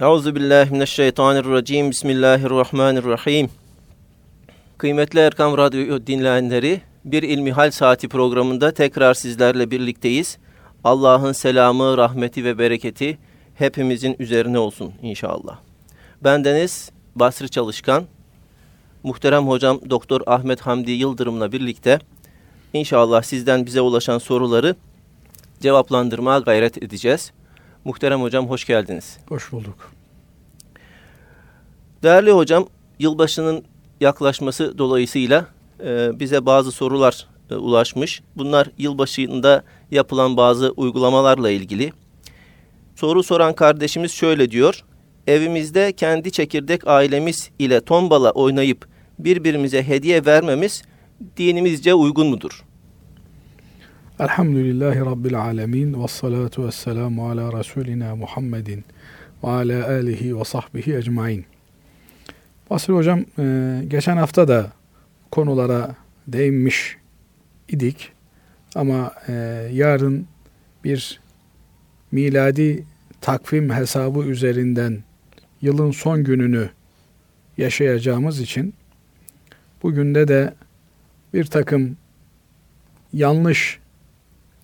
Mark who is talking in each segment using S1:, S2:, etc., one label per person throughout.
S1: Euzu billahi mineşşeytanirracim. Bismillahirrahmanirrahim. Kıymetli Erkam Radyo dinleyenleri, bir İlmihal Saati programında tekrar sizlerle birlikteyiz. Allah'ın selamı, rahmeti ve bereketi hepimizin üzerine olsun inşallah. Bendeniz Basri Çalışkan, muhterem hocam Doktor Ahmet Hamdi Yıldırım'la birlikte inşallah sizden bize ulaşan soruları cevaplandırmaya gayret edeceğiz. Muhterem hocam hoş geldiniz.
S2: Hoş bulduk.
S1: Değerli hocam, yılbaşının yaklaşması dolayısıyla e, bize bazı sorular e, ulaşmış. Bunlar yılbaşında yapılan bazı uygulamalarla ilgili. Soru soran kardeşimiz şöyle diyor. Evimizde kendi çekirdek ailemiz ile tombala oynayıp birbirimize hediye vermemiz dinimizce uygun mudur?
S2: Elhamdülillahi Rabbil alemin ve salatu ve selamu ala Resulina Muhammedin ve ala alihi ve sahbihi ecmain. Basri Hocam e, geçen hafta da konulara değinmiş idik ama e, yarın bir miladi takvim hesabı üzerinden yılın son gününü yaşayacağımız için bugün de de bir takım yanlış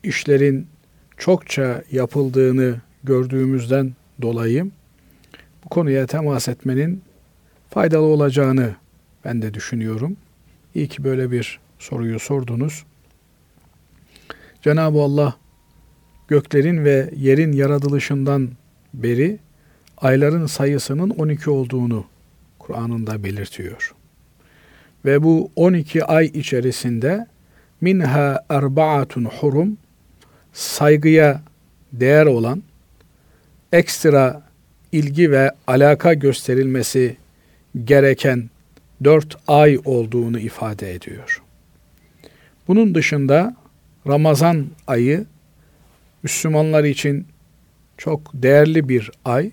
S2: işlerin çokça yapıldığını gördüğümüzden dolayı bu konuya temas etmenin faydalı olacağını ben de düşünüyorum. İyi ki böyle bir soruyu sordunuz. Cenab-ı Allah göklerin ve yerin yaratılışından beri ayların sayısının 12 olduğunu Kur'an'ında belirtiyor. Ve bu 12 ay içerisinde minha erbaatun hurum saygıya değer olan ekstra ilgi ve alaka gösterilmesi gereken dört ay olduğunu ifade ediyor. Bunun dışında Ramazan ayı Müslümanlar için çok değerli bir ay.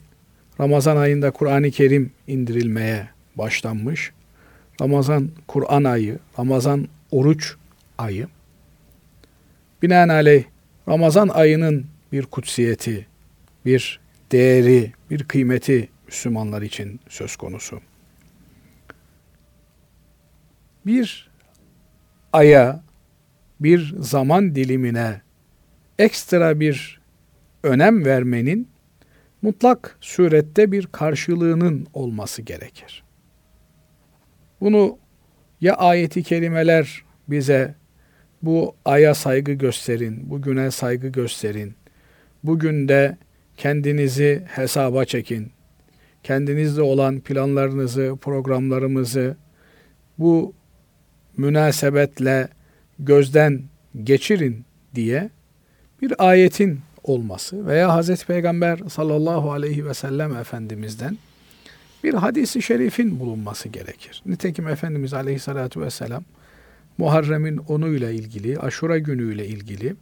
S2: Ramazan ayında Kur'an-ı Kerim indirilmeye başlanmış. Ramazan Kur'an ayı, Ramazan oruç ayı. Binaenaleyh Ramazan ayının bir kutsiyeti, bir değeri, bir kıymeti Müslümanlar için söz konusu. Bir aya, bir zaman dilimine ekstra bir önem vermenin mutlak surette bir karşılığının olması gerekir. Bunu ya ayeti kelimeler bize bu aya saygı gösterin, bugüne saygı gösterin. Bugün de kendinizi hesaba çekin. Kendinizde olan planlarınızı, programlarımızı bu münasebetle gözden geçirin diye bir ayetin olması veya Hazreti Peygamber sallallahu aleyhi ve sellem Efendimiz'den bir hadisi şerifin bulunması gerekir. Nitekim Efendimiz aleyhissalatu vesselam Muharrem'in onuyla ilgili, aşura günüyle ilgili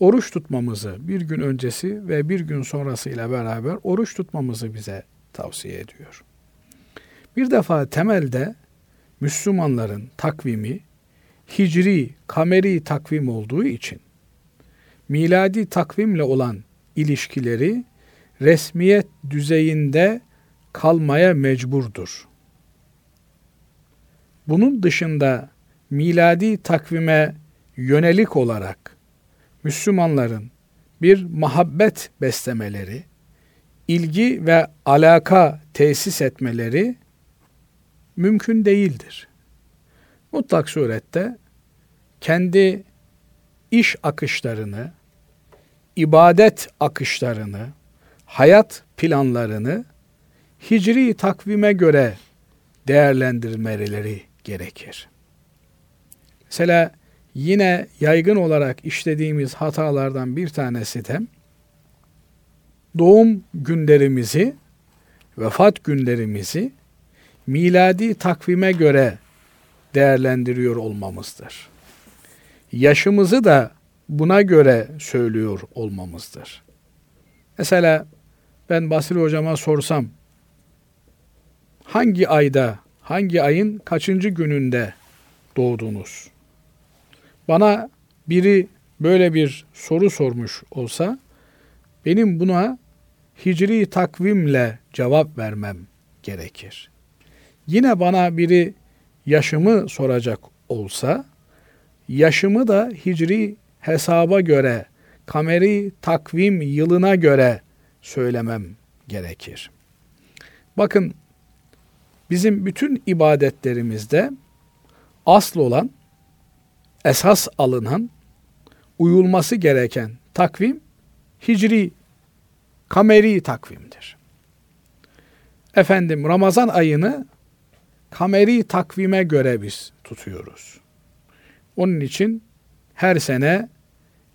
S2: oruç tutmamızı bir gün öncesi ve bir gün sonrası ile beraber oruç tutmamızı bize tavsiye ediyor. Bir defa temelde Müslümanların takvimi hicri, kameri takvim olduğu için miladi takvimle olan ilişkileri resmiyet düzeyinde kalmaya mecburdur. Bunun dışında miladi takvime yönelik olarak Müslümanların bir muhabbet beslemeleri, ilgi ve alaka tesis etmeleri mümkün değildir. Mutlak surette kendi iş akışlarını, ibadet akışlarını, hayat planlarını hicri takvime göre değerlendirmeleri gerekir. Mesela yine yaygın olarak işlediğimiz hatalardan bir tanesi de doğum günlerimizi, vefat günlerimizi miladi takvime göre değerlendiriyor olmamızdır. Yaşımızı da buna göre söylüyor olmamızdır. Mesela ben Basri hocama sorsam hangi ayda, hangi ayın kaçıncı gününde doğdunuz? Bana biri böyle bir soru sormuş olsa benim buna hicri takvimle cevap vermem gerekir. Yine bana biri yaşımı soracak olsa, yaşımı da hicri hesaba göre, kameri takvim yılına göre söylemem gerekir. Bakın bizim bütün ibadetlerimizde asıl olan, esas alınan, uyulması gereken takvim hicri, kameri takvimdir. Efendim Ramazan ayını kameri takvime göre biz tutuyoruz. Onun için her sene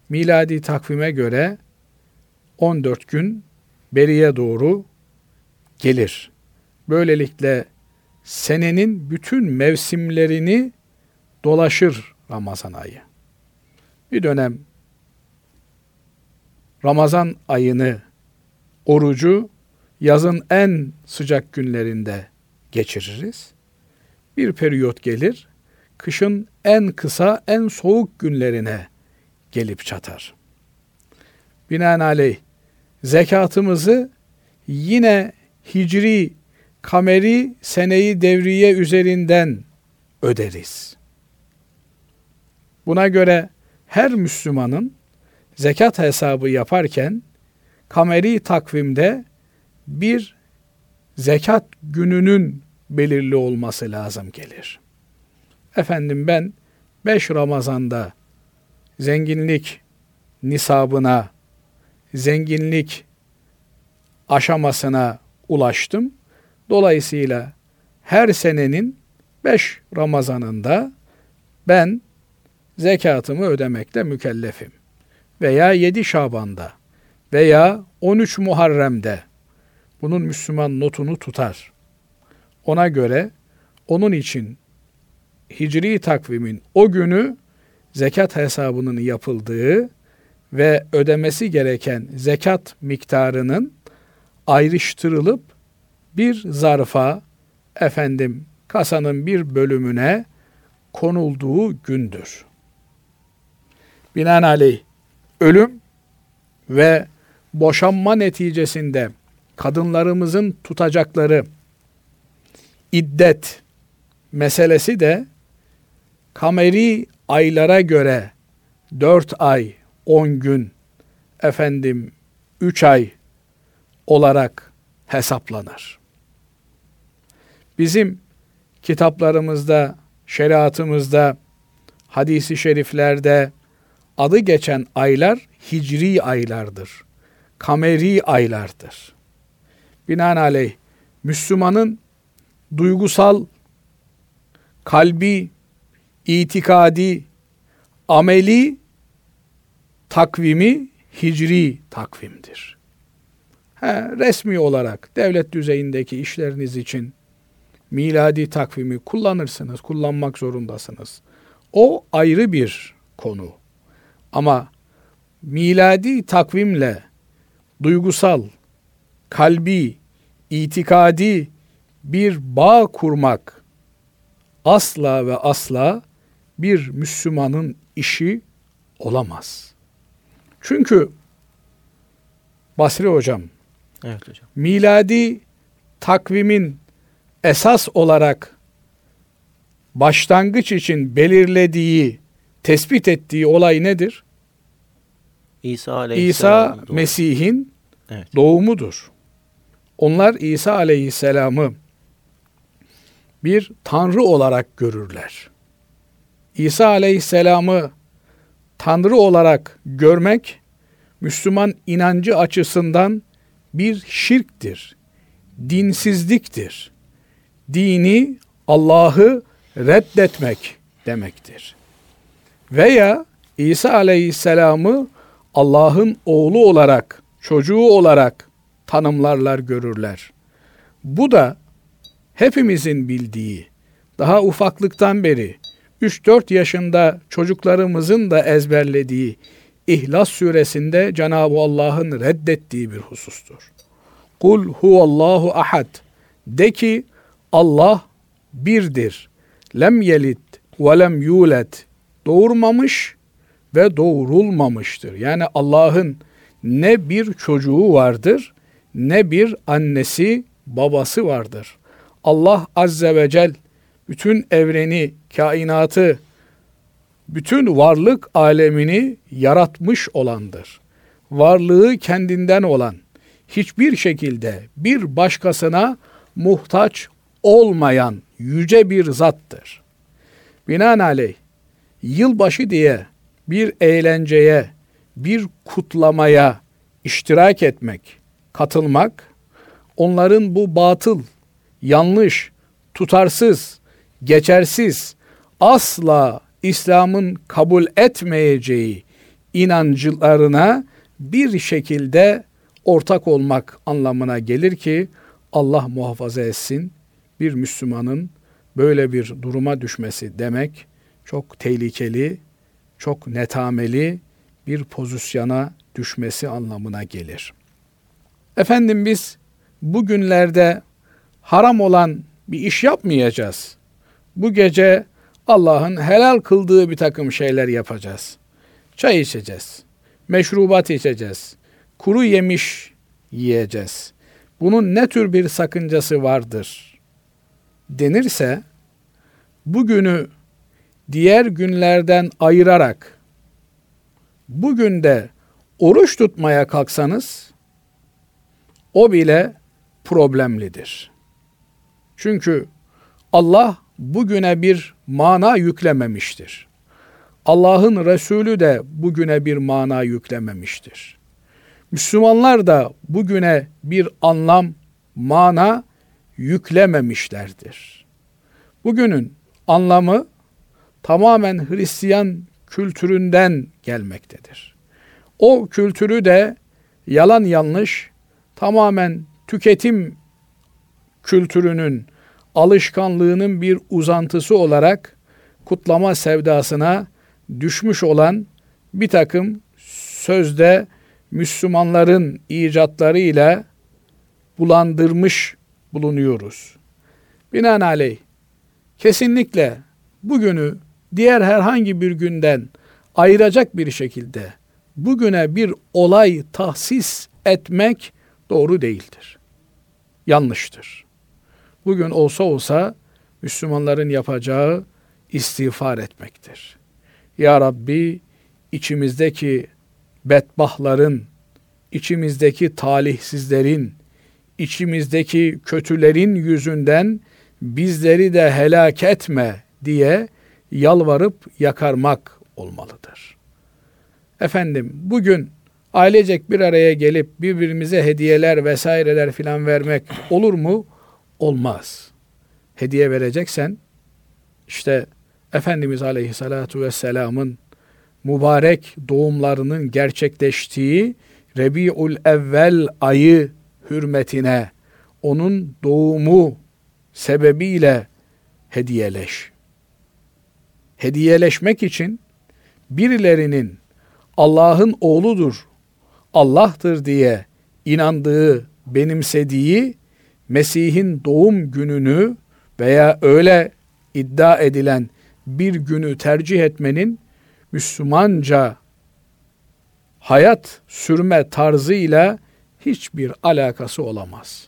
S2: miladi takvime göre 14 gün beriye doğru gelir. Böylelikle senenin bütün mevsimlerini dolaşır Ramazan ayı. Bir dönem Ramazan ayını orucu yazın en sıcak günlerinde geçiririz. Bir periyot gelir, kışın en kısa, en soğuk günlerine gelip çatar. Binaenaleyh zekatımızı yine hicri, kameri seneyi devriye üzerinden öderiz. Buna göre her Müslümanın zekat hesabı yaparken kameri takvimde bir zekat gününün belirli olması lazım gelir. Efendim ben 5 Ramazan'da zenginlik nisabına, zenginlik aşamasına ulaştım. Dolayısıyla her senenin 5 Ramazanında ben zekatımı ödemekle mükellefim. Veya 7 Şaban'da veya 13 Muharrem'de bunun Müslüman notunu tutar. Ona göre onun için hicri takvimin o günü zekat hesabının yapıldığı ve ödemesi gereken zekat miktarının ayrıştırılıp bir zarfa efendim kasanın bir bölümüne konulduğu gündür. Binaenaleyh ölüm ve boşanma neticesinde kadınlarımızın tutacakları iddet meselesi de kameri aylara göre 4 ay, 10 gün, efendim 3 ay olarak hesaplanır. Bizim kitaplarımızda, şeriatımızda, hadisi şeriflerde adı geçen aylar hicri aylardır. Kameri aylardır. Binaenaleyh Müslümanın duygusal, kalbi, itikadi, ameli takvimi hicri takvimdir. He, resmi olarak devlet düzeyindeki işleriniz için miladi takvimi kullanırsınız, kullanmak zorundasınız. O ayrı bir konu. Ama miladi takvimle duygusal, kalbi, itikadi bir bağ kurmak asla ve asla bir Müslümanın işi olamaz. Çünkü Basri hocam,
S1: evet hocam.
S2: miladi takvimin esas olarak başlangıç için belirlediği, tespit ettiği olay nedir?
S1: İsa Aleyhisselam.
S2: İsa Mesih'in
S1: evet.
S2: doğumudur. Onlar İsa Aleyhisselam'ı bir tanrı olarak görürler. İsa Aleyhisselam'ı tanrı olarak görmek Müslüman inancı açısından bir şirktir. Dinsizliktir. Dini Allah'ı reddetmek demektir. Veya İsa Aleyhisselam'ı Allah'ın oğlu olarak, çocuğu olarak tanımlarlar, görürler. Bu da hepimizin bildiği, daha ufaklıktan beri 3-4 yaşında çocuklarımızın da ezberlediği İhlas suresinde Cenab-ı Allah'ın reddettiği bir husustur. Kul huvallahu ahad. De ki Allah birdir. Lem yelit ve lem yulet. Doğurmamış ve doğurulmamıştır. Yani Allah'ın ne bir çocuğu vardır ne bir annesi babası vardır. Allah Azze ve Celle bütün evreni, kainatı, bütün varlık alemini yaratmış olandır. Varlığı kendinden olan, hiçbir şekilde bir başkasına muhtaç olmayan yüce bir zattır. Binaenaleyh yılbaşı diye bir eğlenceye, bir kutlamaya iştirak etmek, katılmak, onların bu batıl, yanlış, tutarsız, geçersiz, asla İslam'ın kabul etmeyeceği inancılarına bir şekilde ortak olmak anlamına gelir ki Allah muhafaza etsin bir Müslümanın böyle bir duruma düşmesi demek çok tehlikeli, çok netameli bir pozisyona düşmesi anlamına gelir. Efendim biz bugünlerde haram olan bir iş yapmayacağız. Bu gece Allah'ın helal kıldığı bir takım şeyler yapacağız. Çay içeceğiz, meşrubat içeceğiz, kuru yemiş yiyeceğiz. Bunun ne tür bir sakıncası vardır denirse bugünü diğer günlerden ayırarak bugün de oruç tutmaya kalksanız o bile problemlidir. Çünkü Allah bugüne bir mana yüklememiştir. Allah'ın Resulü de bugüne bir mana yüklememiştir. Müslümanlar da bugüne bir anlam, mana yüklememişlerdir. Bugünün anlamı tamamen Hristiyan kültüründen gelmektedir. O kültürü de yalan yanlış tamamen tüketim kültürünün alışkanlığının bir uzantısı olarak kutlama sevdasına düşmüş olan bir takım sözde Müslümanların icatlarıyla bulandırmış bulunuyoruz. Binaenaleyh kesinlikle bugünü diğer herhangi bir günden ayıracak bir şekilde bugüne bir olay tahsis etmek doğru değildir. Yanlıştır. Bugün olsa olsa Müslümanların yapacağı istiğfar etmektir. Ya Rabbi içimizdeki bedbahların, içimizdeki talihsizlerin, içimizdeki kötülerin yüzünden bizleri de helak etme diye yalvarıp yakarmak olmalıdır. Efendim bugün ailecek bir araya gelip birbirimize hediyeler vesaireler filan vermek olur mu? Olmaz. Hediye vereceksen işte Efendimiz Aleyhissalatu Vesselam'ın mübarek doğumlarının gerçekleştiği Rebiul Evvel ayı hürmetine onun doğumu sebebiyle hediyeleş. Hediyeleşmek için birilerinin Allah'ın oğludur, Allah'tır diye inandığı, benimsediği Mesih'in doğum gününü veya öyle iddia edilen bir günü tercih etmenin Müslümanca hayat sürme tarzıyla hiçbir alakası olamaz.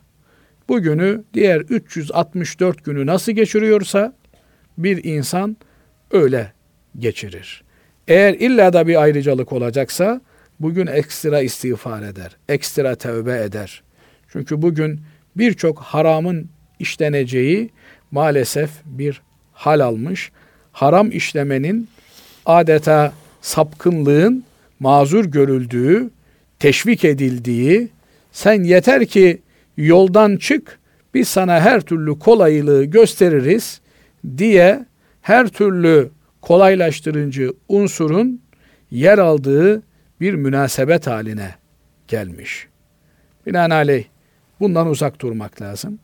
S2: Bugünü diğer 364 günü nasıl geçiriyorsa bir insan öyle geçirir. Eğer illa da bir ayrıcalık olacaksa bugün ekstra istiğfar eder, ekstra tövbe eder. Çünkü bugün birçok haramın işleneceği maalesef bir hal almış. Haram işlemenin adeta sapkınlığın mazur görüldüğü, teşvik edildiği, sen yeter ki yoldan çık, biz sana her türlü kolaylığı gösteririz diye her türlü kolaylaştırıcı unsurun yer aldığı bir münasebet haline gelmiş. Binaenaleyh bundan uzak durmak lazım.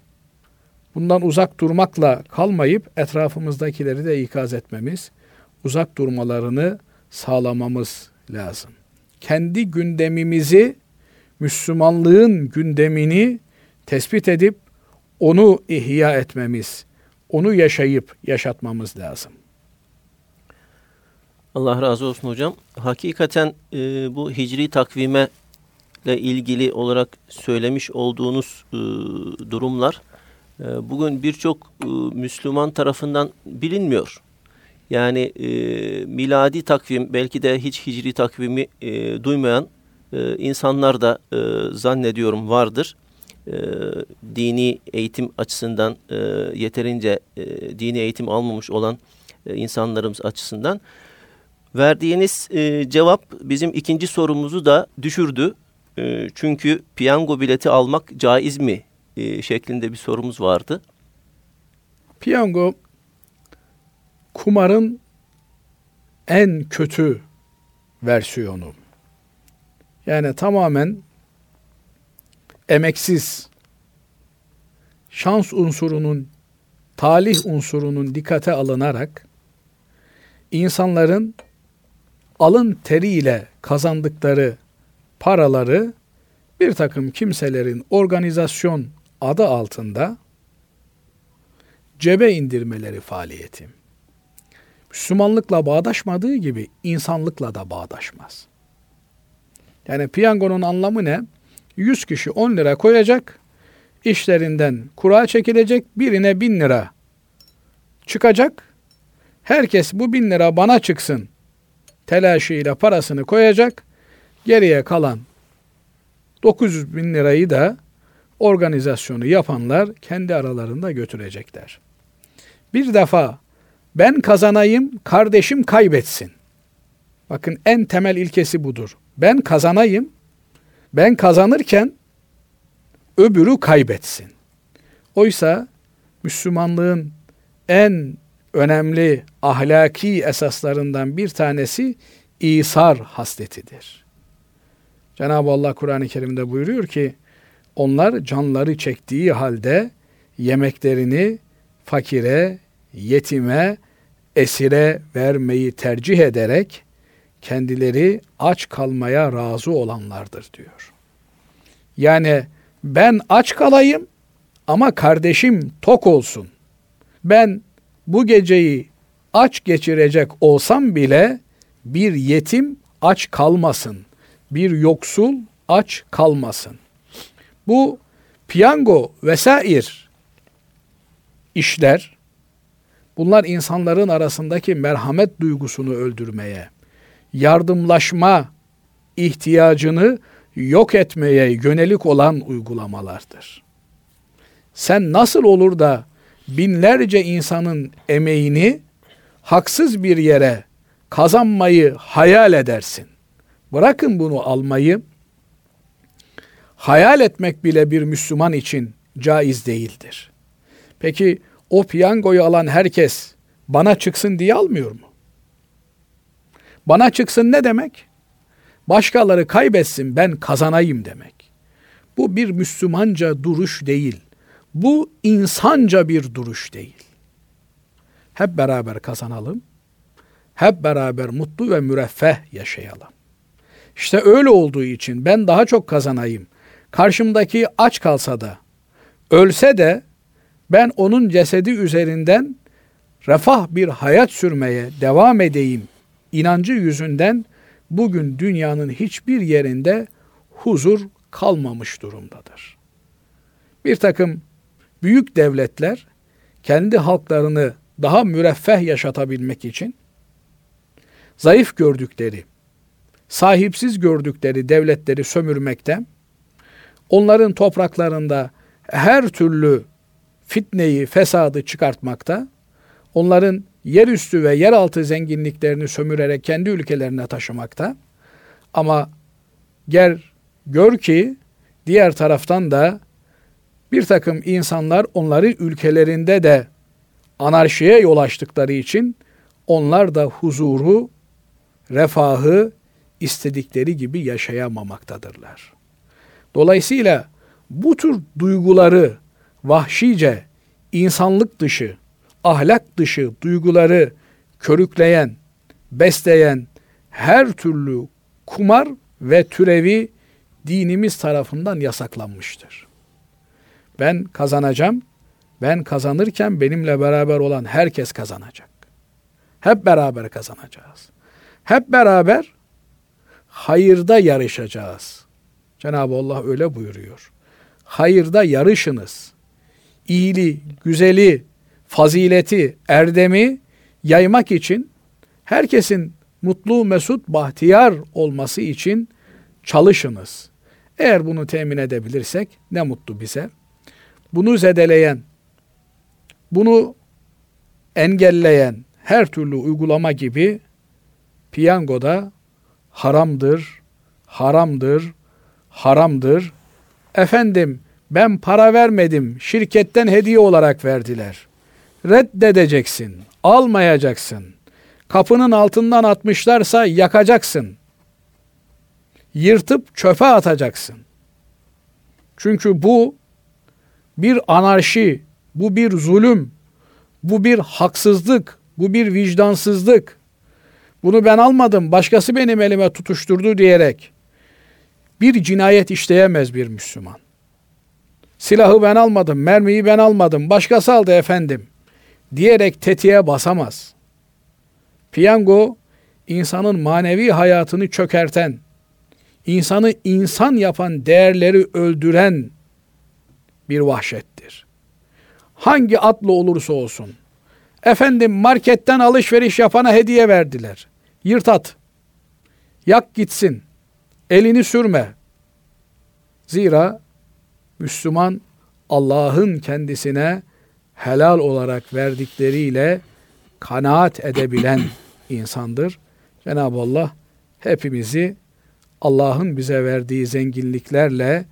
S2: Bundan uzak durmakla kalmayıp etrafımızdakileri de ikaz etmemiz, uzak durmalarını sağlamamız lazım. Kendi gündemimizi, Müslümanlığın gündemini tespit edip onu ihya etmemiz, onu yaşayıp yaşatmamız lazım.
S1: Allah razı olsun hocam. Hakikaten e, bu hicri takvime ile ilgili olarak söylemiş olduğunuz e, durumlar e, bugün birçok e, Müslüman tarafından bilinmiyor. Yani e, miladi takvim belki de hiç hicri takvimi e, duymayan e, insanlar da e, zannediyorum vardır. E, dini eğitim açısından e, yeterince e, dini eğitim almamış olan e, insanlarımız açısından. Verdiğiniz e, cevap bizim ikinci sorumuzu da düşürdü. E, çünkü piyango bileti almak caiz mi e, şeklinde bir sorumuz vardı.
S2: Piyango kumarın en kötü versiyonu. Yani tamamen emeksiz şans unsurunun, talih unsurunun dikkate alınarak insanların alın teriyle kazandıkları paraları bir takım kimselerin organizasyon adı altında cebe indirmeleri faaliyeti. Müslümanlıkla bağdaşmadığı gibi insanlıkla da bağdaşmaz. Yani piyangonun anlamı ne? 100 kişi 10 lira koyacak, işlerinden kura çekilecek, birine 1000 lira çıkacak. Herkes bu 1000 lira bana çıksın telaşıyla parasını koyacak. Geriye kalan 900 bin lirayı da organizasyonu yapanlar kendi aralarında götürecekler. Bir defa ben kazanayım, kardeşim kaybetsin. Bakın en temel ilkesi budur. Ben kazanayım, ben kazanırken öbürü kaybetsin. Oysa Müslümanlığın en önemli ahlaki esaslarından bir tanesi İsar hasletidir. Cenab-ı Allah Kur'an-ı Kerim'de buyuruyor ki onlar canları çektiği halde yemeklerini fakire, yetime, esire vermeyi tercih ederek kendileri aç kalmaya razı olanlardır diyor. Yani ben aç kalayım ama kardeşim tok olsun. Ben bu geceyi aç geçirecek olsam bile bir yetim aç kalmasın. Bir yoksul aç kalmasın. Bu piyango vesair işler bunlar insanların arasındaki merhamet duygusunu öldürmeye, yardımlaşma ihtiyacını yok etmeye yönelik olan uygulamalardır. Sen nasıl olur da binlerce insanın emeğini haksız bir yere kazanmayı hayal edersin. Bırakın bunu almayı. Hayal etmek bile bir Müslüman için caiz değildir. Peki o piyangoyu alan herkes bana çıksın diye almıyor mu? Bana çıksın ne demek? Başkaları kaybetsin ben kazanayım demek. Bu bir Müslümanca duruş değil. Bu insanca bir duruş değil. Hep beraber kazanalım. Hep beraber mutlu ve müreffeh yaşayalım. İşte öyle olduğu için ben daha çok kazanayım. Karşımdaki aç kalsa da, ölse de ben onun cesedi üzerinden refah bir hayat sürmeye devam edeyim inancı yüzünden bugün dünyanın hiçbir yerinde huzur kalmamış durumdadır. Bir takım büyük devletler kendi halklarını daha müreffeh yaşatabilmek için zayıf gördükleri, sahipsiz gördükleri devletleri sömürmekte, onların topraklarında her türlü fitneyi, fesadı çıkartmakta, onların yerüstü ve yeraltı zenginliklerini sömürerek kendi ülkelerine taşımakta. Ama gel gör ki diğer taraftan da bir takım insanlar onları ülkelerinde de anarşiye yol açtıkları için onlar da huzuru, refahı istedikleri gibi yaşayamamaktadırlar. Dolayısıyla bu tür duyguları vahşice, insanlık dışı, ahlak dışı duyguları körükleyen, besleyen her türlü kumar ve türevi dinimiz tarafından yasaklanmıştır. Ben kazanacağım. Ben kazanırken benimle beraber olan herkes kazanacak. Hep beraber kazanacağız. Hep beraber hayırda yarışacağız. Cenab-ı Allah öyle buyuruyor. Hayırda yarışınız. İyiliği, güzeli, fazileti, erdemi yaymak için herkesin mutlu, mesut, bahtiyar olması için çalışınız. Eğer bunu temin edebilirsek ne mutlu bize. Bunu zedeleyen, bunu engelleyen her türlü uygulama gibi piyangoda haramdır, haramdır, haramdır. Efendim ben para vermedim, şirketten hediye olarak verdiler. Reddedeceksin, almayacaksın. Kapının altından atmışlarsa yakacaksın. Yırtıp çöpe atacaksın. Çünkü bu bir anarşi, bu bir zulüm, bu bir haksızlık, bu bir vicdansızlık. Bunu ben almadım, başkası benim elime tutuşturdu diyerek bir cinayet işleyemez bir Müslüman. Silahı ben almadım, mermiyi ben almadım, başkası aldı efendim diyerek tetiğe basamaz. Piyango insanın manevi hayatını çökerten, insanı insan yapan değerleri öldüren bir vahşettir. Hangi atlı olursa olsun. Efendim marketten alışveriş yapana hediye verdiler. Yırt at. Yak gitsin. Elini sürme. Zira Müslüman Allah'ın kendisine helal olarak verdikleriyle kanaat edebilen insandır. Cenab-ı Allah hepimizi Allah'ın bize verdiği zenginliklerle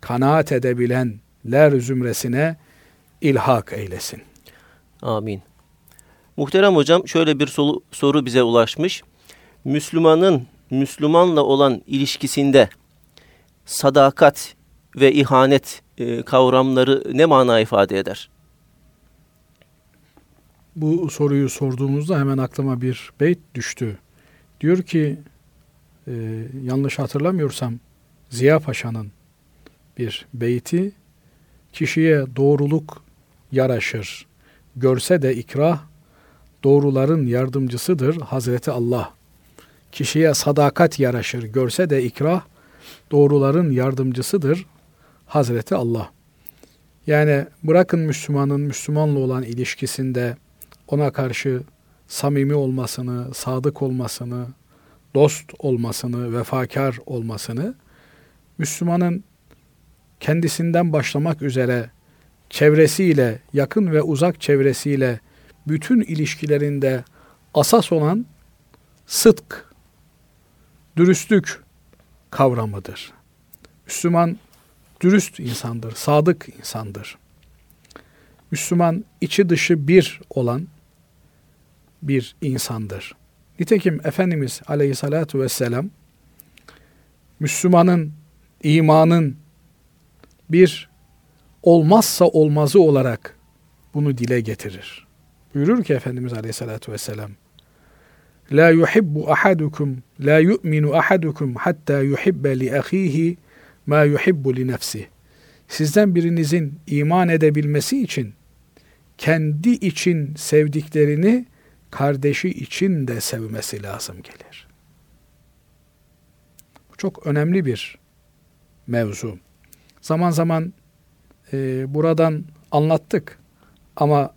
S2: kanaat edebilenler zümresine ilhak eylesin.
S1: Amin. Muhterem hocam şöyle bir soru, soru bize ulaşmış. Müslümanın Müslümanla olan ilişkisinde sadakat ve ihanet e, kavramları ne mana ifade eder?
S2: Bu soruyu sorduğumuzda hemen aklıma bir beyt düştü. Diyor ki e, yanlış hatırlamıyorsam Ziya Paşa'nın bir beyti kişiye doğruluk yaraşır. Görse de ikrah doğruların yardımcısıdır Hazreti Allah. Kişiye sadakat yaraşır. Görse de ikrah doğruların yardımcısıdır Hazreti Allah. Yani bırakın Müslümanın Müslümanla olan ilişkisinde ona karşı samimi olmasını, sadık olmasını, dost olmasını, vefakar olmasını, Müslümanın kendisinden başlamak üzere çevresiyle, yakın ve uzak çevresiyle bütün ilişkilerinde asas olan sıdk, dürüstlük kavramıdır. Müslüman dürüst insandır, sadık insandır. Müslüman içi dışı bir olan bir insandır. Nitekim Efendimiz aleyhissalatu vesselam Müslümanın, imanın bir olmazsa olmazı olarak bunu dile getirir. Buyurur ki Efendimiz aleyhissalatu vesselam La yuhibbu ahadukum la yu'minu ahadukum hatta yuhibbe li ahihi ma yuhibbu li nefsi. Sizden birinizin iman edebilmesi için kendi için sevdiklerini kardeşi için de sevmesi lazım gelir. Bu çok önemli bir mevzu. Zaman zaman e, buradan anlattık ama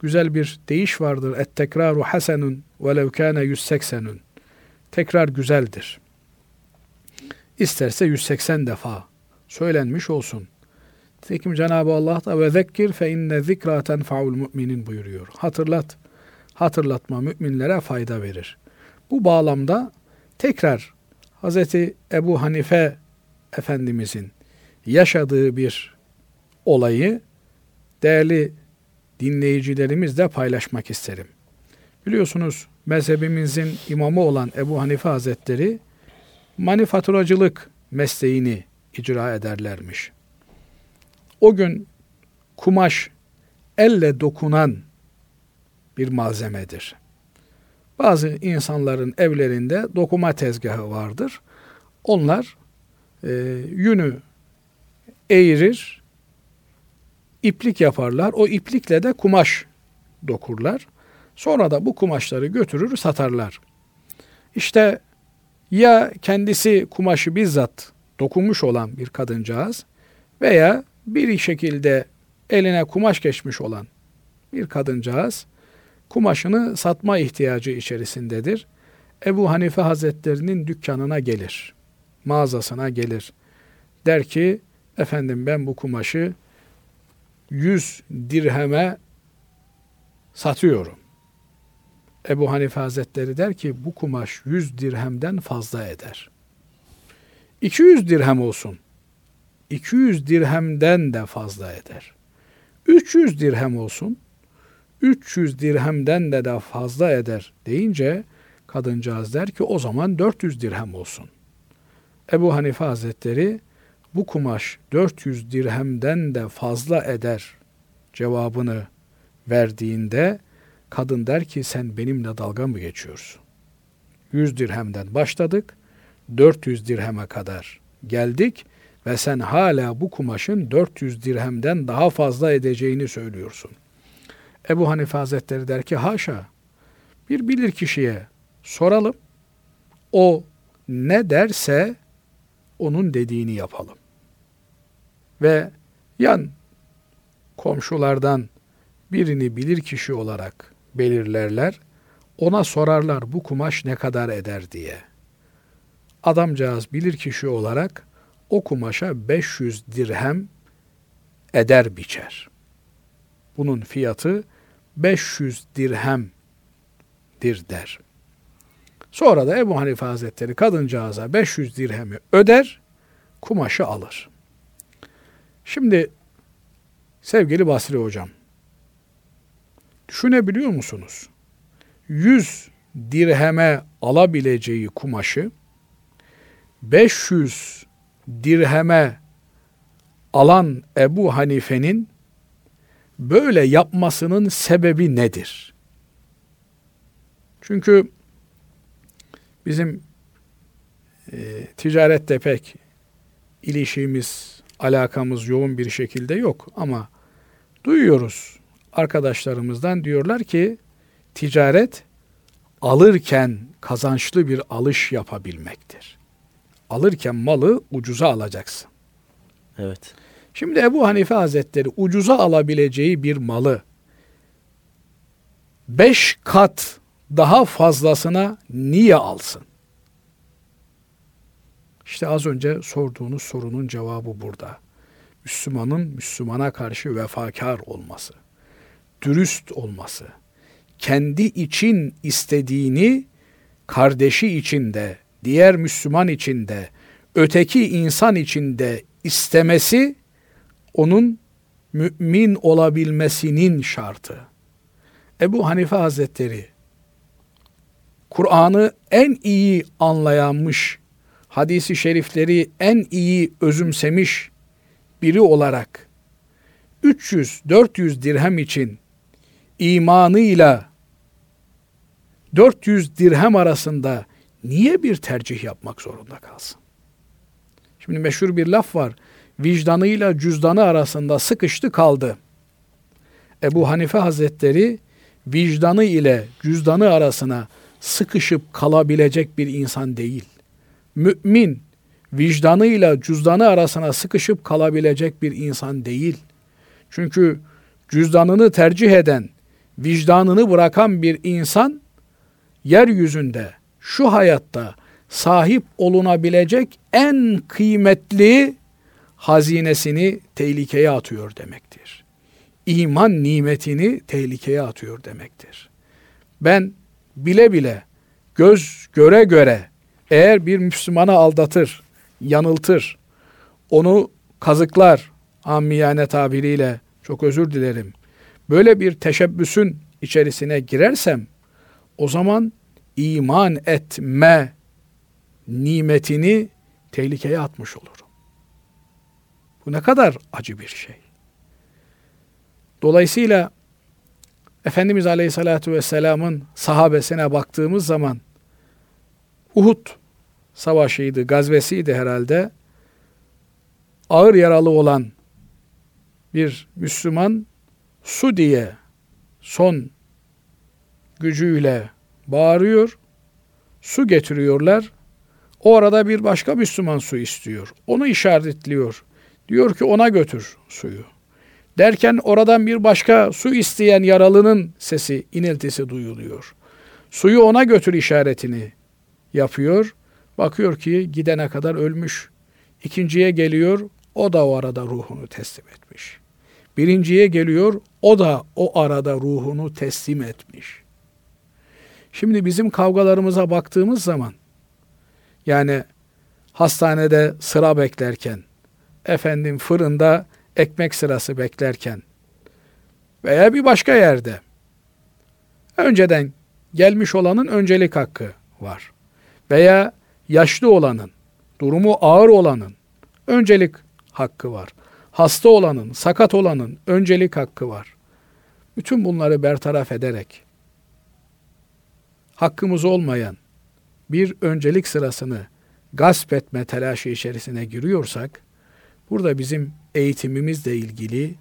S2: güzel bir deyiş vardır. Et tekraru hasenun velev kâne 180'ün. Tekrar güzeldir. İsterse 180 defa söylenmiş olsun. Tekim Cenab-ı Allah da ve zekkir fe inne zikra tenfa'ul müminin buyuruyor. Hatırlat hatırlatma müminlere fayda verir. Bu bağlamda tekrar Hz. Ebu Hanife Efendimizin yaşadığı bir olayı değerli dinleyicilerimizle paylaşmak isterim. Biliyorsunuz mezhebimizin imamı olan Ebu Hanife Hazretleri manifaturacılık mesleğini icra ederlermiş. O gün kumaş elle dokunan bir malzemedir. Bazı insanların evlerinde dokuma tezgahı vardır. Onlar e, yünü eğirir, iplik yaparlar. O iplikle de kumaş dokurlar. Sonra da bu kumaşları götürür satarlar. İşte ya kendisi kumaşı bizzat dokunmuş olan bir kadıncağız veya bir şekilde eline kumaş geçmiş olan bir kadıncağız kumaşını satma ihtiyacı içerisindedir. Ebu Hanife Hazretlerinin dükkanına gelir, mağazasına gelir. Der ki, efendim ben bu kumaşı 100 dirheme satıyorum. Ebu Hanife Hazretleri der ki bu kumaş 100 dirhemden fazla eder. 200 dirhem olsun. 200 dirhemden de fazla eder. 300 dirhem olsun. 300 dirhemden de de fazla eder deyince kadıncağız der ki o zaman 400 dirhem olsun. Ebu Hanife Hazretleri bu kumaş 400 dirhemden de fazla eder cevabını verdiğinde kadın der ki sen benimle dalga mı geçiyorsun? 100 dirhemden başladık, 400 dirheme kadar geldik ve sen hala bu kumaşın 400 dirhemden daha fazla edeceğini söylüyorsun. Ebu Hanife Hazretleri der ki haşa bir bilir kişiye soralım. O ne derse onun dediğini yapalım. Ve yan komşulardan birini bilir kişi olarak belirlerler. Ona sorarlar bu kumaş ne kadar eder diye. Adamcağız bilir kişi olarak o kumaşa 500 dirhem eder biçer. Bunun fiyatı 500 dirhemdir der. Sonra da Ebu Hanife Hazretleri kadıncağıza 500 dirhemi öder, kumaşı alır. Şimdi sevgili Basri Hocam, düşünebiliyor musunuz? 100 dirheme alabileceği kumaşı 500 dirheme alan Ebu Hanife'nin böyle yapmasının sebebi nedir? Çünkü bizim e, ticarette pek ilişkimiz, alakamız yoğun bir şekilde yok ama duyuyoruz arkadaşlarımızdan diyorlar ki ticaret alırken kazançlı bir alış yapabilmektir. Alırken malı ucuza alacaksın.
S1: Evet.
S2: Şimdi Ebu Hanife Hazretleri ucuza alabileceği bir malı beş kat daha fazlasına niye alsın? İşte az önce sorduğunuz sorunun cevabı burada. Müslümanın Müslümana karşı vefakar olması, dürüst olması, kendi için istediğini kardeşi içinde, diğer Müslüman içinde, öteki insan içinde istemesi onun mümin olabilmesinin şartı. Ebu Hanife Hazretleri Kur'an'ı en iyi anlayanmış, hadisi şerifleri en iyi özümsemiş biri olarak 300-400 dirhem için imanıyla 400 dirhem arasında niye bir tercih yapmak zorunda kalsın? Şimdi meşhur bir laf var. Vicdanıyla cüzdanı arasında sıkıştı kaldı. Ebu Hanife Hazretleri vicdanı ile cüzdanı arasına sıkışıp kalabilecek bir insan değil. Mümin vicdanıyla cüzdanı arasına sıkışıp kalabilecek bir insan değil. Çünkü cüzdanını tercih eden, vicdanını bırakan bir insan yeryüzünde şu hayatta sahip olunabilecek en kıymetli hazinesini tehlikeye atıyor demektir. İman nimetini tehlikeye atıyor demektir. Ben bile bile göz göre göre eğer bir Müslümanı aldatır, yanıltır, onu kazıklar, ammiyane tabiriyle çok özür dilerim. Böyle bir teşebbüsün içerisine girersem o zaman iman etme nimetini tehlikeye atmış olurum. Bu ne kadar acı bir şey. Dolayısıyla Efendimiz Aleyhisselatü Vesselam'ın sahabesine baktığımız zaman Uhud savaşıydı, gazvesiydi herhalde. Ağır yaralı olan bir Müslüman su diye son gücüyle bağırıyor. Su getiriyorlar. O arada bir başka Müslüman su istiyor. Onu işaretliyor. Diyor ki ona götür suyu. Derken oradan bir başka su isteyen yaralının sesi, iniltisi duyuluyor. Suyu ona götür işaretini yapıyor. Bakıyor ki gidene kadar ölmüş. İkinciye geliyor, o da o arada ruhunu teslim etmiş. Birinciye geliyor, o da o arada ruhunu teslim etmiş. Şimdi bizim kavgalarımıza baktığımız zaman, yani hastanede sıra beklerken, efendim fırında ekmek sırası beklerken veya bir başka yerde önceden gelmiş olanın öncelik hakkı var. Veya yaşlı olanın, durumu ağır olanın öncelik hakkı var. Hasta olanın, sakat olanın öncelik hakkı var. Bütün bunları bertaraf ederek hakkımız olmayan bir öncelik sırasını gasp etme telaşı içerisine giriyorsak burada bizim eğitimimizle ilgili,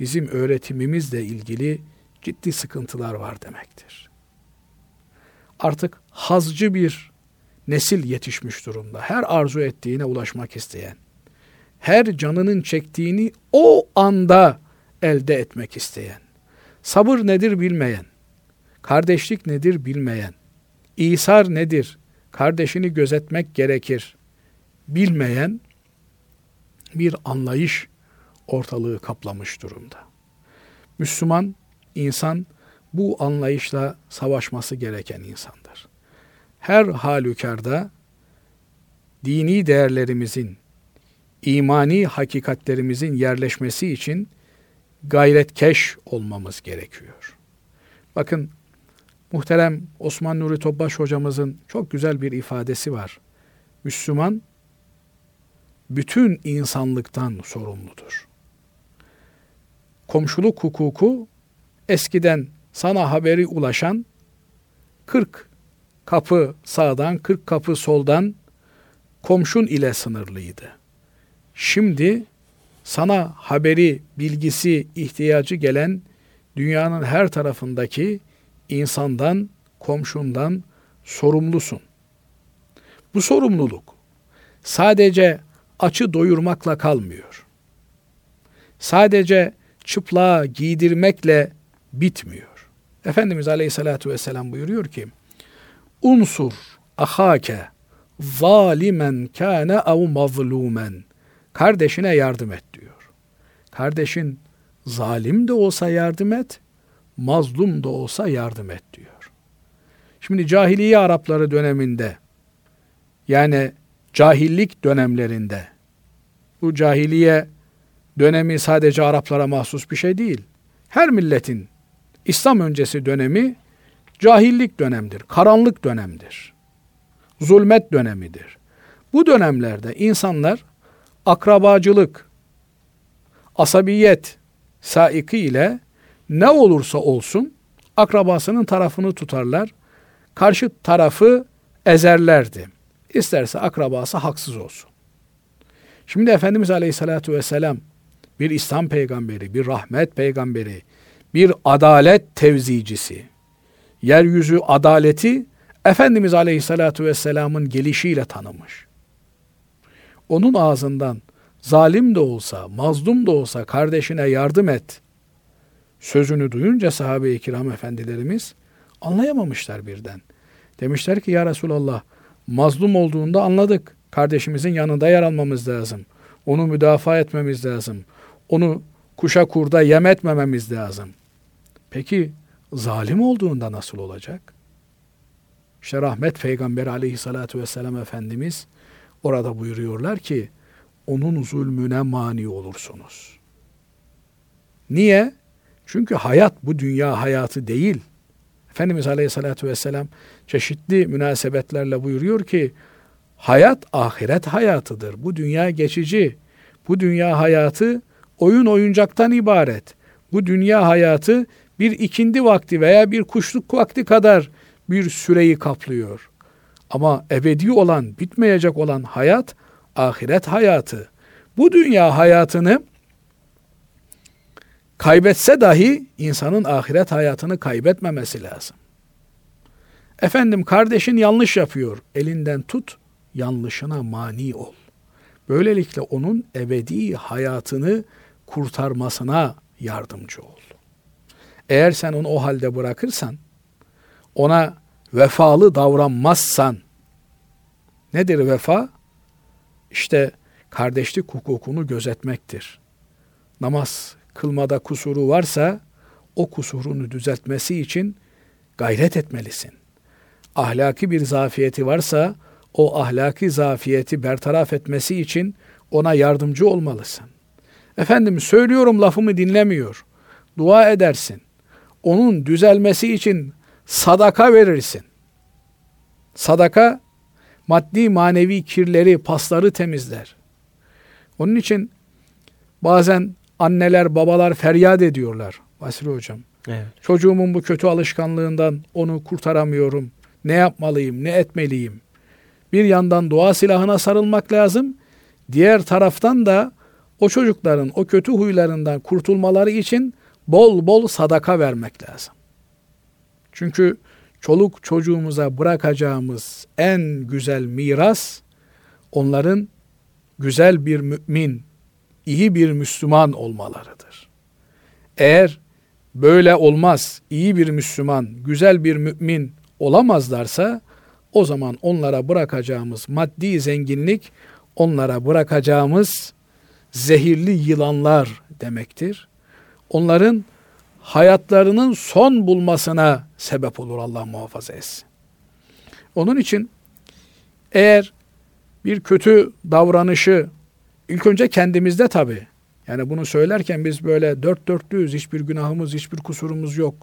S2: bizim öğretimimizle ilgili ciddi sıkıntılar var demektir. Artık hazcı bir nesil yetişmiş durumda. Her arzu ettiğine ulaşmak isteyen, her canının çektiğini o anda elde etmek isteyen, sabır nedir bilmeyen, kardeşlik nedir bilmeyen, İsar nedir, kardeşini gözetmek gerekir bilmeyen bir anlayış ortalığı kaplamış durumda. Müslüman insan bu anlayışla savaşması gereken insandır. Her halükarda dini değerlerimizin, imani hakikatlerimizin yerleşmesi için gayretkeş olmamız gerekiyor. Bakın muhterem Osman Nuri Topbaş hocamızın çok güzel bir ifadesi var. Müslüman bütün insanlıktan sorumludur. Komşuluk hukuku eskiden sana haberi ulaşan 40 kapı sağdan 40 kapı soldan komşun ile sınırlıydı. Şimdi sana haberi, bilgisi, ihtiyacı gelen dünyanın her tarafındaki insandan, komşundan sorumlusun. Bu sorumluluk sadece açı doyurmakla kalmıyor. Sadece çıplığa giydirmekle bitmiyor. Efendimiz Aleyhisselatü Vesselam buyuruyor ki, Unsur ahake zalimen kâne ev mazlumen. Kardeşine yardım et diyor. Kardeşin zalim de olsa yardım et, mazlum da olsa yardım et diyor. Şimdi cahiliye Arapları döneminde yani cahillik dönemlerinde bu cahiliye dönemi sadece Araplara mahsus bir şey değil. Her milletin İslam öncesi dönemi cahillik dönemdir, karanlık dönemdir. Zulmet dönemidir. Bu dönemlerde insanlar akrabacılık, asabiyet saiki ile ne olursa olsun akrabasının tarafını tutarlar. Karşı tarafı ezerlerdi. İsterse akrabası haksız olsun. Şimdi Efendimiz Aleyhisselatü Vesselam bir İslam peygamberi, bir rahmet peygamberi, bir adalet tevzicisi. Yeryüzü adaleti Efendimiz Aleyhisselatü Vesselam'ın gelişiyle tanımış. Onun ağzından zalim de olsa, mazlum da olsa kardeşine yardım et sözünü duyunca sahabe-i kiram efendilerimiz anlayamamışlar birden. Demişler ki ya Resulallah mazlum olduğunda anladık. Kardeşimizin yanında yer almamız lazım. Onu müdafaa etmemiz lazım. Onu kuşa kurda yem etmememiz lazım. Peki zalim olduğunda nasıl olacak? İşte rahmet peygamberi aleyhissalatü vesselam Efendimiz orada buyuruyorlar ki onun zulmüne mani olursunuz. Niye? Çünkü hayat bu dünya hayatı değil. Efendimiz Aleyhisselatü Vesselam çeşitli münasebetlerle buyuruyor ki hayat ahiret hayatıdır. Bu dünya geçici. Bu dünya hayatı oyun oyuncaktan ibaret. Bu dünya hayatı bir ikindi vakti veya bir kuşluk vakti kadar bir süreyi kaplıyor. Ama ebedi olan, bitmeyecek olan hayat ahiret hayatı. Bu dünya hayatını kaybetse dahi insanın ahiret hayatını kaybetmemesi lazım. Efendim kardeşin yanlış yapıyor. Elinden tut, yanlışına mani ol. Böylelikle onun ebedi hayatını kurtarmasına yardımcı ol. Eğer sen onu o halde bırakırsan, ona vefalı davranmazsan, nedir vefa? İşte kardeşlik hukukunu gözetmektir. Namaz kılmada kusuru varsa o kusurunu düzeltmesi için gayret etmelisin. Ahlaki bir zafiyeti varsa o ahlaki zafiyeti bertaraf etmesi için ona yardımcı olmalısın. Efendim söylüyorum lafımı dinlemiyor. Dua edersin. Onun düzelmesi için sadaka verirsin. Sadaka maddi manevi kirleri, pasları temizler. Onun için bazen anneler, babalar feryat ediyorlar. Basri hocam. Evet. Çocuğumun bu kötü alışkanlığından onu kurtaramıyorum. Ne yapmalıyım, ne etmeliyim? Bir yandan dua silahına sarılmak lazım. Diğer taraftan da o çocukların o kötü huylarından kurtulmaları için bol bol sadaka vermek lazım. Çünkü çoluk çocuğumuza bırakacağımız en güzel miras onların güzel bir mümin, iyi bir Müslüman olmalarıdır. Eğer böyle olmaz, iyi bir Müslüman, güzel bir mümin olamazlarsa o zaman onlara bırakacağımız maddi zenginlik, onlara bırakacağımız zehirli yılanlar demektir. Onların hayatlarının son bulmasına sebep olur Allah muhafaza etsin. Onun için eğer bir kötü davranışı ilk önce kendimizde tabi. Yani bunu söylerken biz böyle dört dörtlüyüz, hiçbir günahımız, hiçbir kusurumuz yok.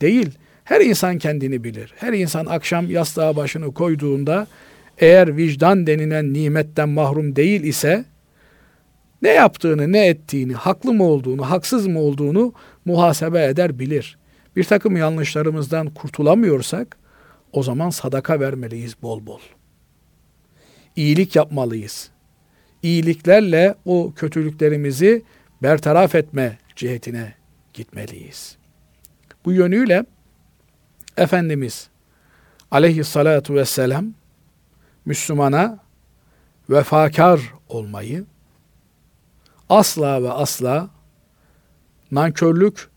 S2: Değil. Her insan kendini bilir. Her insan akşam yastığa başını koyduğunda eğer vicdan denilen nimetten mahrum değil ise ne yaptığını, ne ettiğini, haklı mı olduğunu, haksız mı olduğunu muhasebe eder, bilir. Bir takım yanlışlarımızdan kurtulamıyorsak o zaman sadaka vermeliyiz bol bol. İyilik yapmalıyız. İyiliklerle o kötülüklerimizi bertaraf etme cihetine gitmeliyiz. Bu yönüyle Efendimiz aleyhissalatu vesselam Müslümana vefakar olmayı asla ve asla nankörlük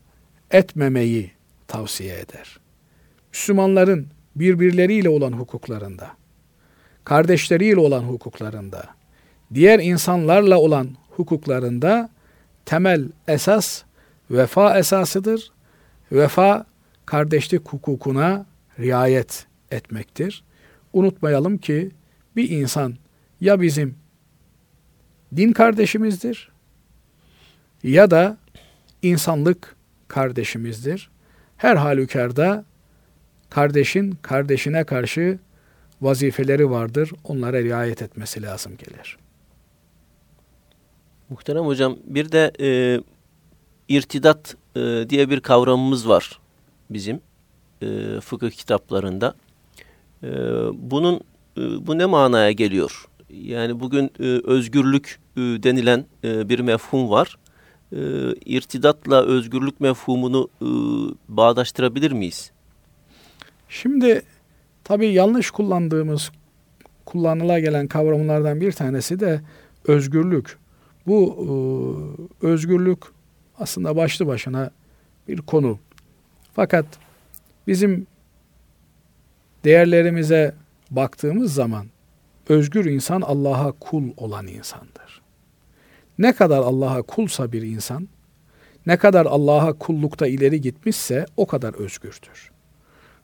S2: etmemeyi tavsiye eder. Müslümanların birbirleriyle olan hukuklarında, kardeşleriyle olan hukuklarında, diğer insanlarla olan hukuklarında temel esas vefa esasıdır. Vefa kardeşlik hukukuna riayet etmektir. Unutmayalım ki bir insan ya bizim din kardeşimizdir ya da insanlık kardeşimizdir. Her halükarda kardeşin kardeşine karşı vazifeleri vardır. Onlara riayet etmesi lazım gelir.
S1: Muhterem hocam bir de e, irtidat e, diye bir kavramımız var bizim e, fıkıh kitaplarında. E, bunun e, bu ne manaya geliyor? Yani bugün e, özgürlük e, denilen e, bir mefhum var. E, irtidatla özgürlük mefhumunu e, bağdaştırabilir miyiz?
S2: Şimdi tabii yanlış kullandığımız kullanıla gelen kavramlardan bir tanesi de özgürlük. Bu e, özgürlük aslında başlı başına bir konu. Fakat bizim değerlerimize baktığımız zaman özgür insan Allah'a kul olan insandır. Ne kadar Allah'a kulsa bir insan, ne kadar Allah'a kullukta ileri gitmişse o kadar özgürdür.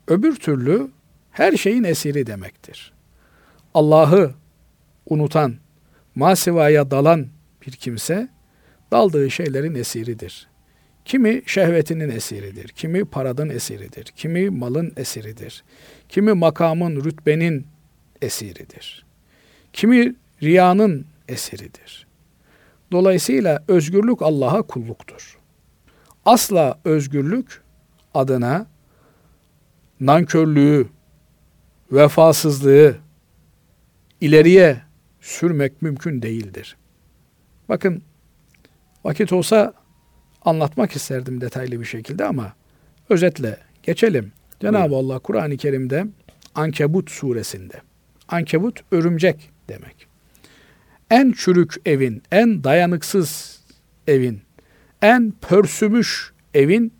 S2: Öbür türlü her şeyin esiri demektir. Allah'ı unutan, masivaya dalan bir kimse daldığı şeylerin esiridir. Kimi şehvetinin esiridir, kimi paranın esiridir, kimi malın esiridir, kimi makamın, rütbenin esiridir. Kimi riyanın esiridir. Dolayısıyla özgürlük Allah'a kulluktur. Asla özgürlük adına nankörlüğü, vefasızlığı ileriye sürmek mümkün değildir. Bakın vakit olsa anlatmak isterdim detaylı bir şekilde ama özetle geçelim. Cenab-ı Allah Kur'an-ı Kerim'de Ankebut suresinde Ankebut örümcek demek. En çürük evin, en dayanıksız evin, en pörsümüş evin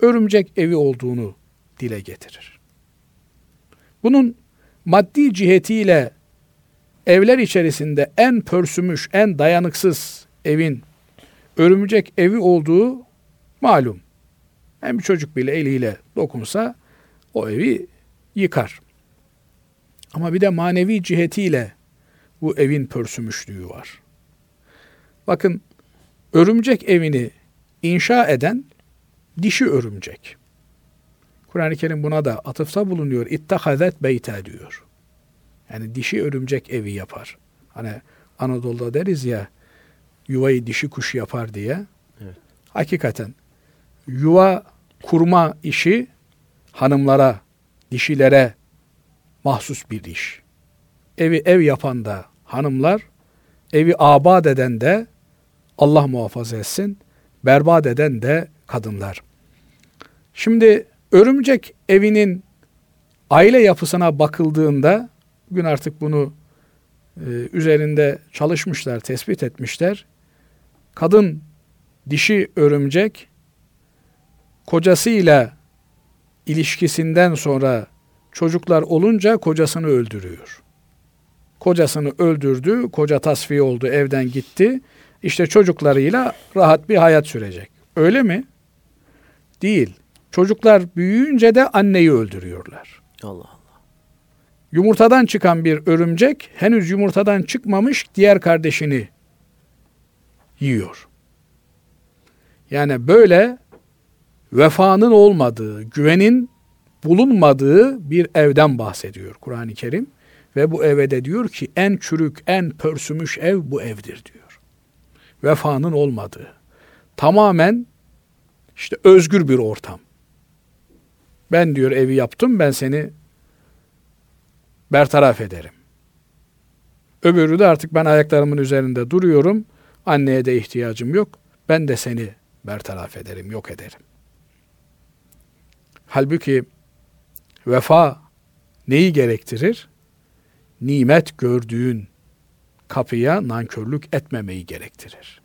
S2: örümcek evi olduğunu dile getirir. Bunun maddi cihetiyle evler içerisinde en pörsümüş, en dayanıksız evin örümcek evi olduğu malum. Hem bir çocuk bile eliyle dokunsa o evi yıkar. Ama bir de manevi cihetiyle bu evin pörsümüşlüğü var. Bakın örümcek evini inşa eden dişi örümcek. Kur'an-ı Kerim buna da atıfta bulunuyor. İttehazet beyte diyor. Yani dişi örümcek evi yapar. Hani Anadolu'da deriz ya yuvayı dişi kuş yapar diye. Evet. Hakikaten yuva kurma işi hanımlara, dişilere mahsus bir iş. Evi ev yapan da hanımlar, evi abad eden de Allah muhafaza etsin, berbat eden de kadınlar. Şimdi örümcek evinin aile yapısına bakıldığında bugün artık bunu e, üzerinde çalışmışlar, tespit etmişler. Kadın dişi örümcek kocasıyla ilişkisinden sonra çocuklar olunca kocasını öldürüyor. Kocasını öldürdü, koca tasfiye oldu, evden gitti. İşte çocuklarıyla rahat bir hayat sürecek. Öyle mi? Değil. Çocuklar büyüyünce de anneyi öldürüyorlar.
S1: Allah.
S2: Yumurtadan çıkan bir örümcek henüz yumurtadan çıkmamış diğer kardeşini yiyor. Yani böyle vefanın olmadığı, güvenin bulunmadığı bir evden bahsediyor Kur'an-ı Kerim. Ve bu eve de diyor ki en çürük, en pörsümüş ev bu evdir diyor. Vefanın olmadığı. Tamamen işte özgür bir ortam. Ben diyor evi yaptım ben seni bertaraf ederim. Öbürü de artık ben ayaklarımın üzerinde duruyorum. Anneye de ihtiyacım yok. Ben de seni bertaraf ederim, yok ederim. Halbuki vefa neyi gerektirir? Nimet gördüğün kapıya nankörlük etmemeyi gerektirir.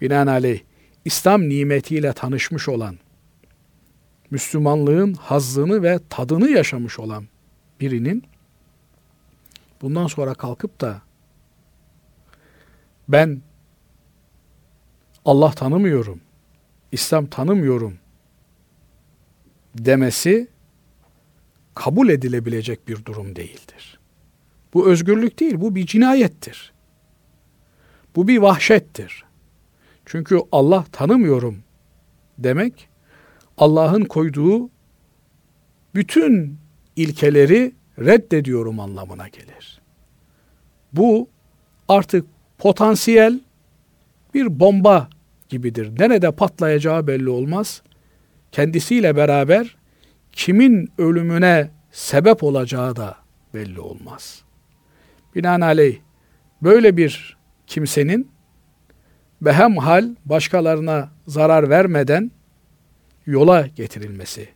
S2: Binaenaleyh İslam nimetiyle tanışmış olan, Müslümanlığın hazzını ve tadını yaşamış olan birinin bundan sonra kalkıp da ben Allah tanımıyorum, İslam tanımıyorum demesi kabul edilebilecek bir durum değildir. Bu özgürlük değil, bu bir cinayettir. Bu bir vahşettir. Çünkü Allah tanımıyorum demek Allah'ın koyduğu bütün ilkeleri reddediyorum anlamına gelir. Bu artık potansiyel bir bomba gibidir. Nerede patlayacağı belli olmaz. Kendisiyle beraber kimin ölümüne sebep olacağı da belli olmaz. Binaenaleyh böyle bir kimsenin behemhal başkalarına zarar vermeden yola getirilmesi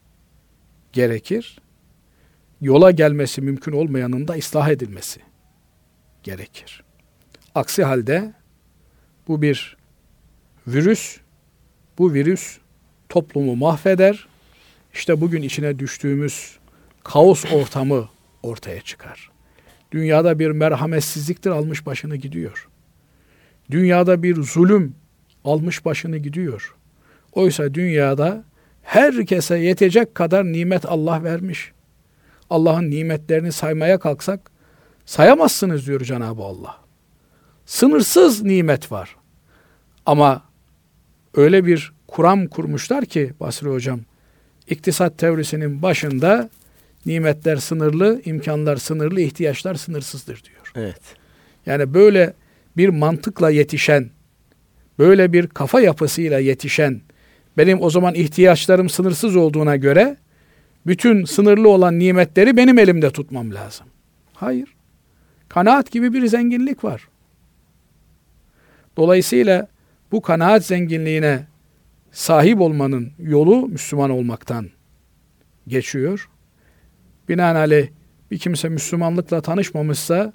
S2: gerekir. Yola gelmesi mümkün olmayanın da ıslah edilmesi gerekir. Aksi halde bu bir virüs, bu virüs toplumu mahveder. İşte bugün içine düştüğümüz kaos ortamı ortaya çıkar. Dünyada bir merhametsizliktir almış başını gidiyor. Dünyada bir zulüm almış başını gidiyor. Oysa dünyada herkese yetecek kadar nimet Allah vermiş. Allah'ın nimetlerini saymaya kalksak sayamazsınız diyor Cenab-ı Allah. Sınırsız nimet var. Ama öyle bir kuram kurmuşlar ki Basri Hocam, iktisat teorisinin başında nimetler sınırlı, imkanlar sınırlı, ihtiyaçlar sınırsızdır diyor.
S1: Evet.
S2: Yani böyle bir mantıkla yetişen, böyle bir kafa yapısıyla yetişen, benim o zaman ihtiyaçlarım sınırsız olduğuna göre bütün sınırlı olan nimetleri benim elimde tutmam lazım. Hayır. Kanaat gibi bir zenginlik var. Dolayısıyla bu kanaat zenginliğine sahip olmanın yolu Müslüman olmaktan geçiyor. Binaenaleyh bir kimse Müslümanlıkla tanışmamışsa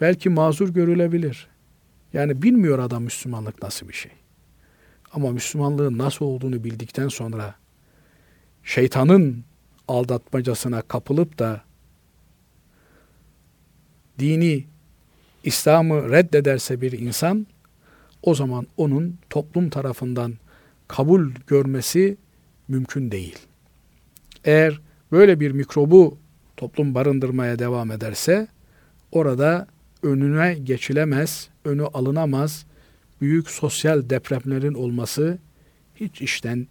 S2: belki mazur görülebilir. Yani bilmiyor adam Müslümanlık nasıl bir şey. Ama Müslümanlığın nasıl olduğunu bildikten sonra şeytanın aldatmacasına kapılıp da dini İslam'ı reddederse bir insan o zaman onun toplum tarafından kabul görmesi mümkün değil. Eğer böyle bir mikrobu toplum barındırmaya devam ederse orada önüne geçilemez, önü alınamaz büyük sosyal depremlerin olması hiç işten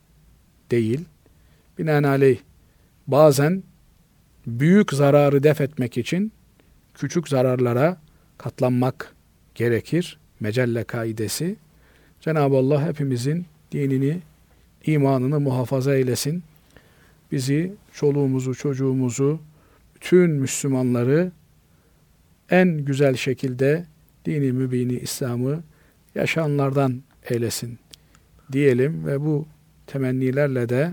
S2: değil. Binaenaleyh bazen büyük zararı def etmek için küçük zararlara katlanmak gerekir. Mecelle kaidesi. Cenab-ı Allah hepimizin dinini, imanını muhafaza eylesin. Bizi, çoluğumuzu, çocuğumuzu, bütün Müslümanları en güzel şekilde dini mübini İslam'ı yaşayanlardan eylesin diyelim ve bu temennilerle de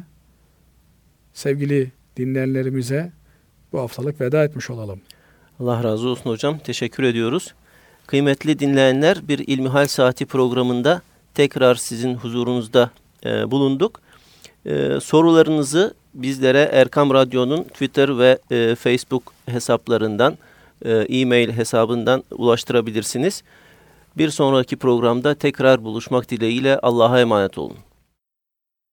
S2: sevgili dinleyenlerimize bu haftalık veda etmiş olalım.
S1: Allah razı olsun hocam. Teşekkür ediyoruz. Kıymetli dinleyenler bir İlmihal Saati programında tekrar sizin huzurunuzda e, bulunduk. E, sorularınızı bizlere Erkam Radyo'nun Twitter ve e, Facebook hesaplarından, e, e-mail hesabından ulaştırabilirsiniz. Bir sonraki programda tekrar buluşmak dileğiyle Allah'a emanet olun.